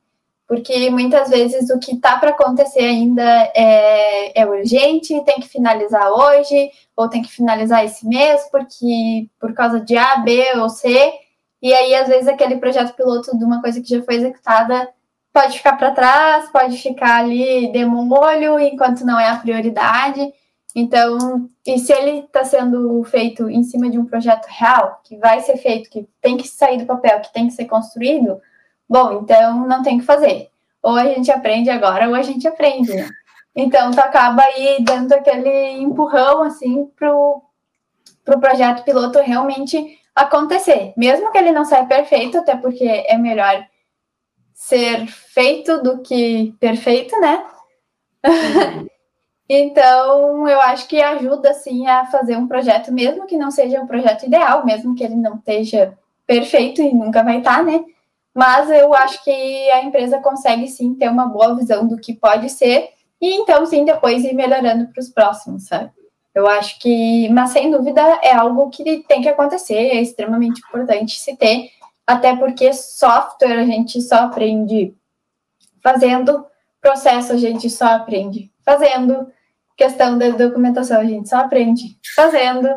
Porque muitas vezes o que está para acontecer ainda é, é urgente, tem que finalizar hoje, ou tem que finalizar esse mês, porque por causa de A, B ou C, e aí às vezes aquele projeto piloto de uma coisa que já foi executada pode ficar para trás, pode ficar ali demolho enquanto não é a prioridade. Então, e se ele está sendo feito em cima de um projeto real, que vai ser feito, que tem que sair do papel, que tem que ser construído, bom, então não tem que fazer. Ou a gente aprende agora, ou a gente aprende, né? Então, tu acaba aí dando aquele empurrão, assim, pro, pro projeto piloto realmente acontecer. Mesmo que ele não saia perfeito, até porque é melhor ser feito do que perfeito, né? então, eu acho que ajuda, sim, a fazer um projeto, mesmo que não seja um projeto ideal, mesmo que ele não esteja perfeito e nunca vai estar, né? Mas eu acho que a empresa consegue, sim, ter uma boa visão do que pode ser e, então, sim, depois ir melhorando para os próximos, sabe? Eu acho que, mas sem dúvida, é algo que tem que acontecer, é extremamente importante se ter, até porque software a gente só aprende fazendo, processo a gente só aprende fazendo, questão da documentação a gente só aprende fazendo.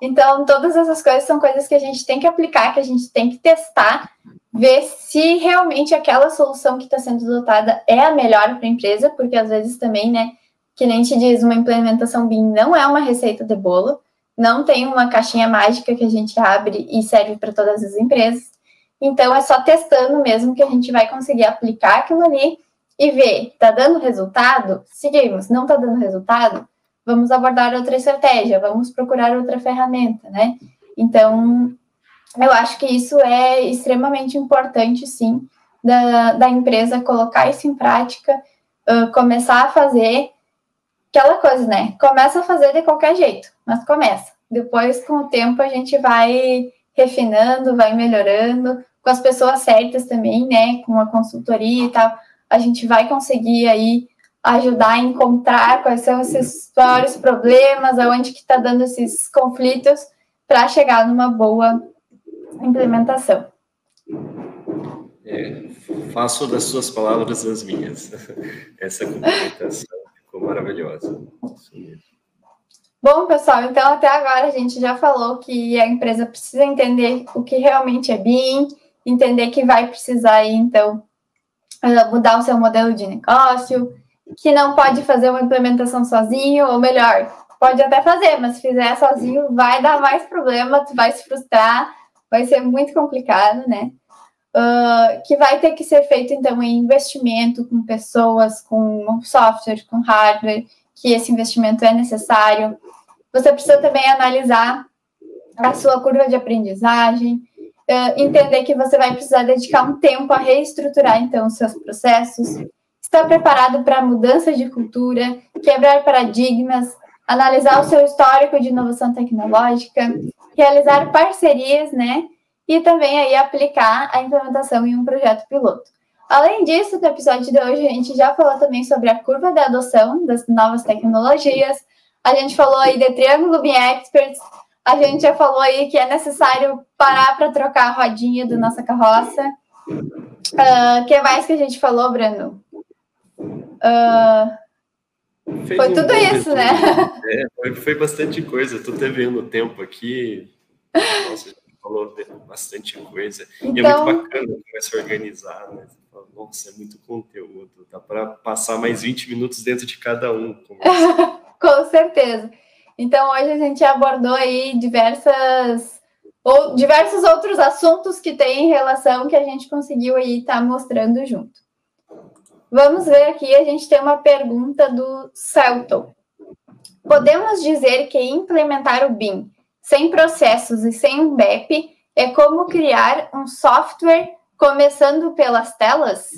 Então, todas essas coisas são coisas que a gente tem que aplicar, que a gente tem que testar, ver se realmente aquela solução que está sendo adotada é a melhor para a empresa, porque às vezes também, né, que nem te diz, uma implementação BIM não é uma receita de bolo, não tem uma caixinha mágica que a gente abre e serve para todas as empresas. Então, é só testando mesmo que a gente vai conseguir aplicar aquilo ali e ver, está dando resultado? Seguimos. Não está dando resultado? Vamos abordar outra estratégia, vamos procurar outra ferramenta, né? Então, eu acho que isso é extremamente importante, sim, da, da empresa colocar isso em prática, uh, começar a fazer aquela coisa, né? Começa a fazer de qualquer jeito, mas começa. Depois, com o tempo, a gente vai refinando, vai melhorando, com as pessoas certas também, né? Com a consultoria e tal, a gente vai conseguir aí ajudar a encontrar quais são esses maiores problemas, aonde que está dando esses conflitos, para chegar numa boa implementação. É, faço das suas palavras as minhas. Essa complementação ficou maravilhosa. Bom, pessoal, então até agora a gente já falou que a empresa precisa entender o que realmente é BIM, entender que vai precisar então, eh, mudar o seu modelo de negócio, que não pode fazer uma implementação sozinho, ou melhor, pode até fazer, mas se fizer sozinho vai dar mais problema, tu vai se frustrar, vai ser muito complicado, né? Uh, que vai ter que ser feito, então, em investimento com pessoas, com software, com hardware, que esse investimento é necessário. Você precisa também analisar a sua curva de aprendizagem, uh, entender que você vai precisar dedicar um tempo a reestruturar, então, os seus processos, estar preparado para mudanças de cultura, quebrar paradigmas, analisar o seu histórico de inovação tecnológica, realizar parcerias, né? E também aí aplicar a implementação em um projeto piloto. Além disso, no episódio de hoje, a gente já falou também sobre a curva de adoção das novas tecnologias, a gente falou aí de Triângulo BIM Experts, a gente já falou aí que é necessário parar para trocar a rodinha da nossa carroça. uh, que mais que a gente falou, Breno? Uh, foi tudo isso, né? É, foi, foi, bastante coisa. Estou te vendo o tempo aqui. Nossa, a gente falou bastante coisa. Então... E é muito então- bacana começar a organizar, né? Nossa, é muito conteúdo. Dá para passar mais 20 minutos dentro de cada um. Com certeza. Então, hoje a gente abordou aí diversas ou diversos outros assuntos que tem em relação que a gente conseguiu aí estar tá mostrando junto. Vamos ver aqui, a gente tem uma pergunta do Celton. Podemos dizer que implementar o BIM sem processos e sem um BEP é como criar um software começando pelas telas?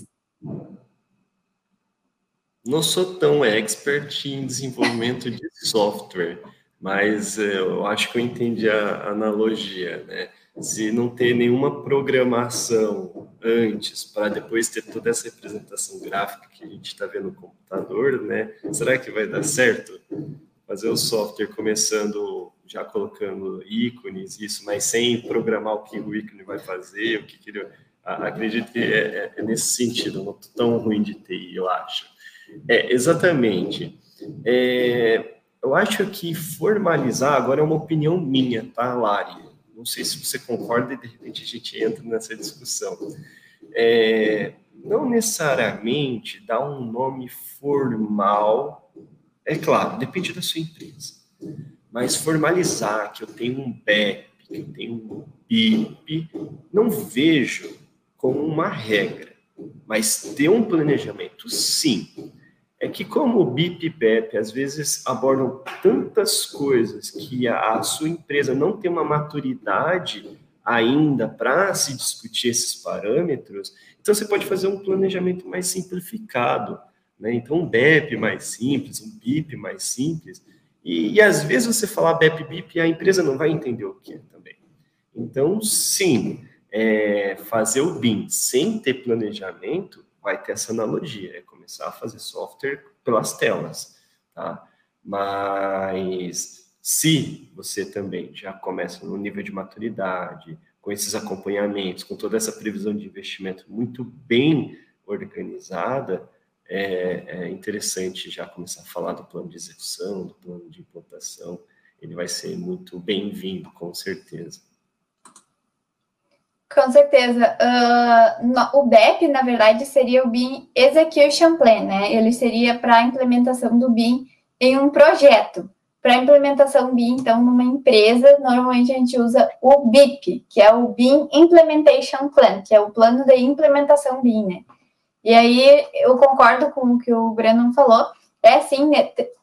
Não sou tão expert em desenvolvimento de software, mas eh, eu acho que eu entendi a analogia, né? Se não ter nenhuma programação antes, para depois ter toda essa representação gráfica que a gente está vendo no computador, né? Será que vai dar certo? Fazer o software começando já colocando ícones, isso, mas sem programar o que o ícone vai fazer, o que, que ele. Acredito que é, é, é nesse sentido, não tão ruim de TI, eu acho. É, exatamente. É, eu acho que formalizar, agora é uma opinião minha, tá, Lari? Não sei se você concorda e de repente a gente entra nessa discussão. É, não necessariamente dar um nome formal, é claro, depende da sua empresa, mas formalizar que eu tenho um BEP, que eu tenho um BIP, não vejo como uma regra, mas ter um planejamento, sim é que como o BIP e PEP às vezes abordam tantas coisas que a, a sua empresa não tem uma maturidade ainda para se discutir esses parâmetros, então você pode fazer um planejamento mais simplificado, né? Então um BEP mais simples, um BIP mais simples, e, e às vezes você falar BEP BIP a empresa não vai entender o que é também. Então sim, é, fazer o BIM sem ter planejamento vai ter essa analogia, é começar a fazer software pelas telas, tá? Mas se você também já começa no nível de maturidade, com esses acompanhamentos, com toda essa previsão de investimento muito bem organizada, é, é, interessante já começar a falar do plano de execução, do plano de implantação. Ele vai ser muito bem-vindo, com certeza. Com certeza. Uh, no, o BEP, na verdade, seria o BIM Execution Plan, né? Ele seria para a implementação do BIM em um projeto. Para implementação BIM, então, numa empresa, normalmente a gente usa o BIP, que é o BIM Implementation Plan, que é o plano de implementação BIM, né? E aí eu concordo com o que o Breno falou, é sim,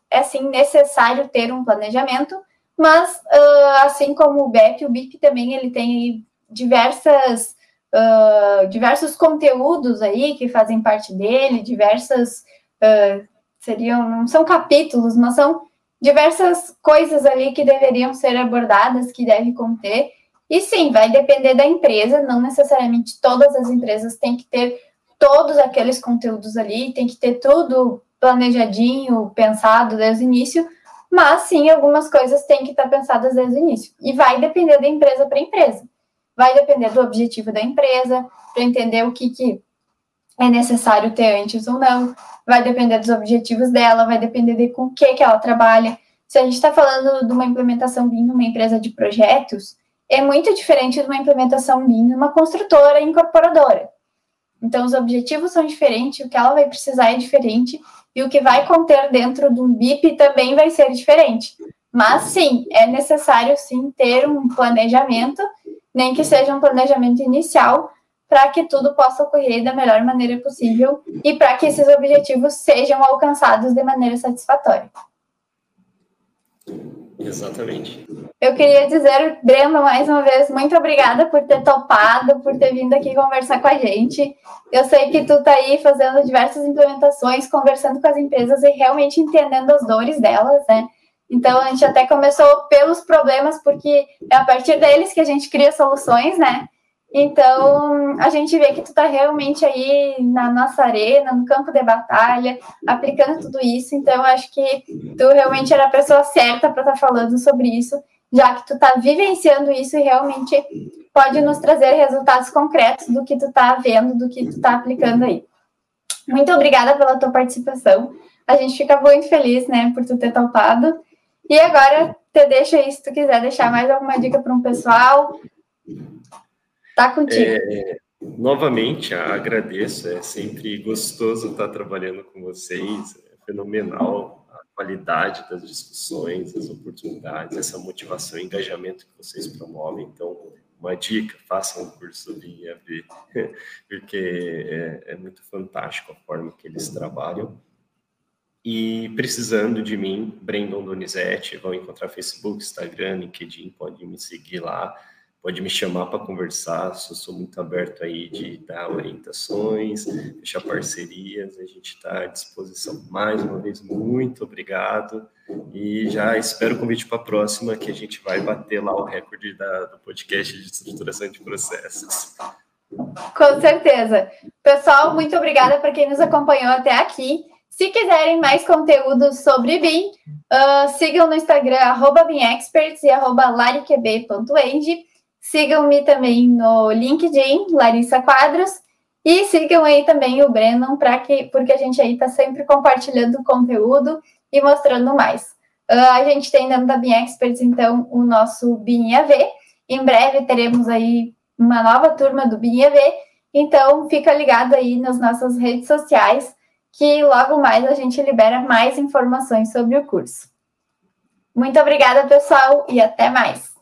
é sim necessário ter um planejamento, mas uh, assim como o BEP, o BIP também ele tem diversas, uh, diversos conteúdos aí que fazem parte dele, diversas, uh, seriam, não são capítulos, mas são diversas coisas ali que deveriam ser abordadas, que deve conter. E sim, vai depender da empresa, não necessariamente todas as empresas têm que ter todos aqueles conteúdos ali, tem que ter tudo planejadinho, pensado desde o início, mas sim, algumas coisas têm que estar pensadas desde o início. E vai depender da empresa para empresa. Vai depender do objetivo da empresa, para entender o que, que é necessário ter antes ou não. Vai depender dos objetivos dela, vai depender de com o que, que ela trabalha. Se a gente está falando de uma implementação BIM numa empresa de projetos, é muito diferente de uma implementação BIM numa construtora incorporadora. Então, os objetivos são diferentes, o que ela vai precisar é diferente, e o que vai conter dentro de um BIP também vai ser diferente. Mas, sim, é necessário, sim, ter um planejamento nem que seja um planejamento inicial, para que tudo possa ocorrer da melhor maneira possível e para que esses objetivos sejam alcançados de maneira satisfatória. Exatamente. Eu queria dizer, Breno, mais uma vez, muito obrigada por ter topado, por ter vindo aqui conversar com a gente. Eu sei que tu tá aí fazendo diversas implementações, conversando com as empresas e realmente entendendo as dores delas, né? Então, a gente até começou pelos problemas, porque é a partir deles que a gente cria soluções, né? Então, a gente vê que tu tá realmente aí na nossa arena, no campo de batalha, aplicando tudo isso. Então, acho que tu realmente era a pessoa certa para estar tá falando sobre isso, já que tu tá vivenciando isso e realmente pode nos trazer resultados concretos do que tu está vendo, do que tu está aplicando aí. Muito obrigada pela tua participação. A gente fica muito feliz, né, por tu ter topado. E agora, te deixa aí, se tu quiser deixar mais alguma dica para um pessoal, tá contigo. É, novamente, agradeço, é sempre gostoso estar trabalhando com vocês, é fenomenal a qualidade das discussões, as oportunidades, essa motivação e engajamento que vocês promovem. Então, uma dica, façam um curso de IAV, porque é, é muito fantástico a forma que eles trabalham. E precisando de mim, Brandon Donizete, vão encontrar Facebook, Instagram, LinkedIn, pode me seguir lá, pode me chamar para conversar, eu sou muito aberto aí de dar orientações, fechar parcerias, a gente está à disposição. Mais uma vez, muito obrigado e já espero o convite para a próxima, que a gente vai bater lá o recorde da, do podcast de estruturação de processos. Com certeza. Pessoal, muito obrigada para quem nos acompanhou até aqui. Se quiserem mais conteúdo sobre BIM, uh, sigam no Instagram, arroba BIMExperts e arroba. Sigam-me também no LinkedIn, Larissa Quadros. E sigam aí também o Brennan, que, porque a gente aí está sempre compartilhando conteúdo e mostrando mais. Uh, a gente tem dentro da BIM Experts, então, o nosso BIM AV. Em breve teremos aí uma nova turma do BIM AV. Então, fica ligado aí nas nossas redes sociais que logo mais a gente libera mais informações sobre o curso. Muito obrigada, pessoal, e até mais!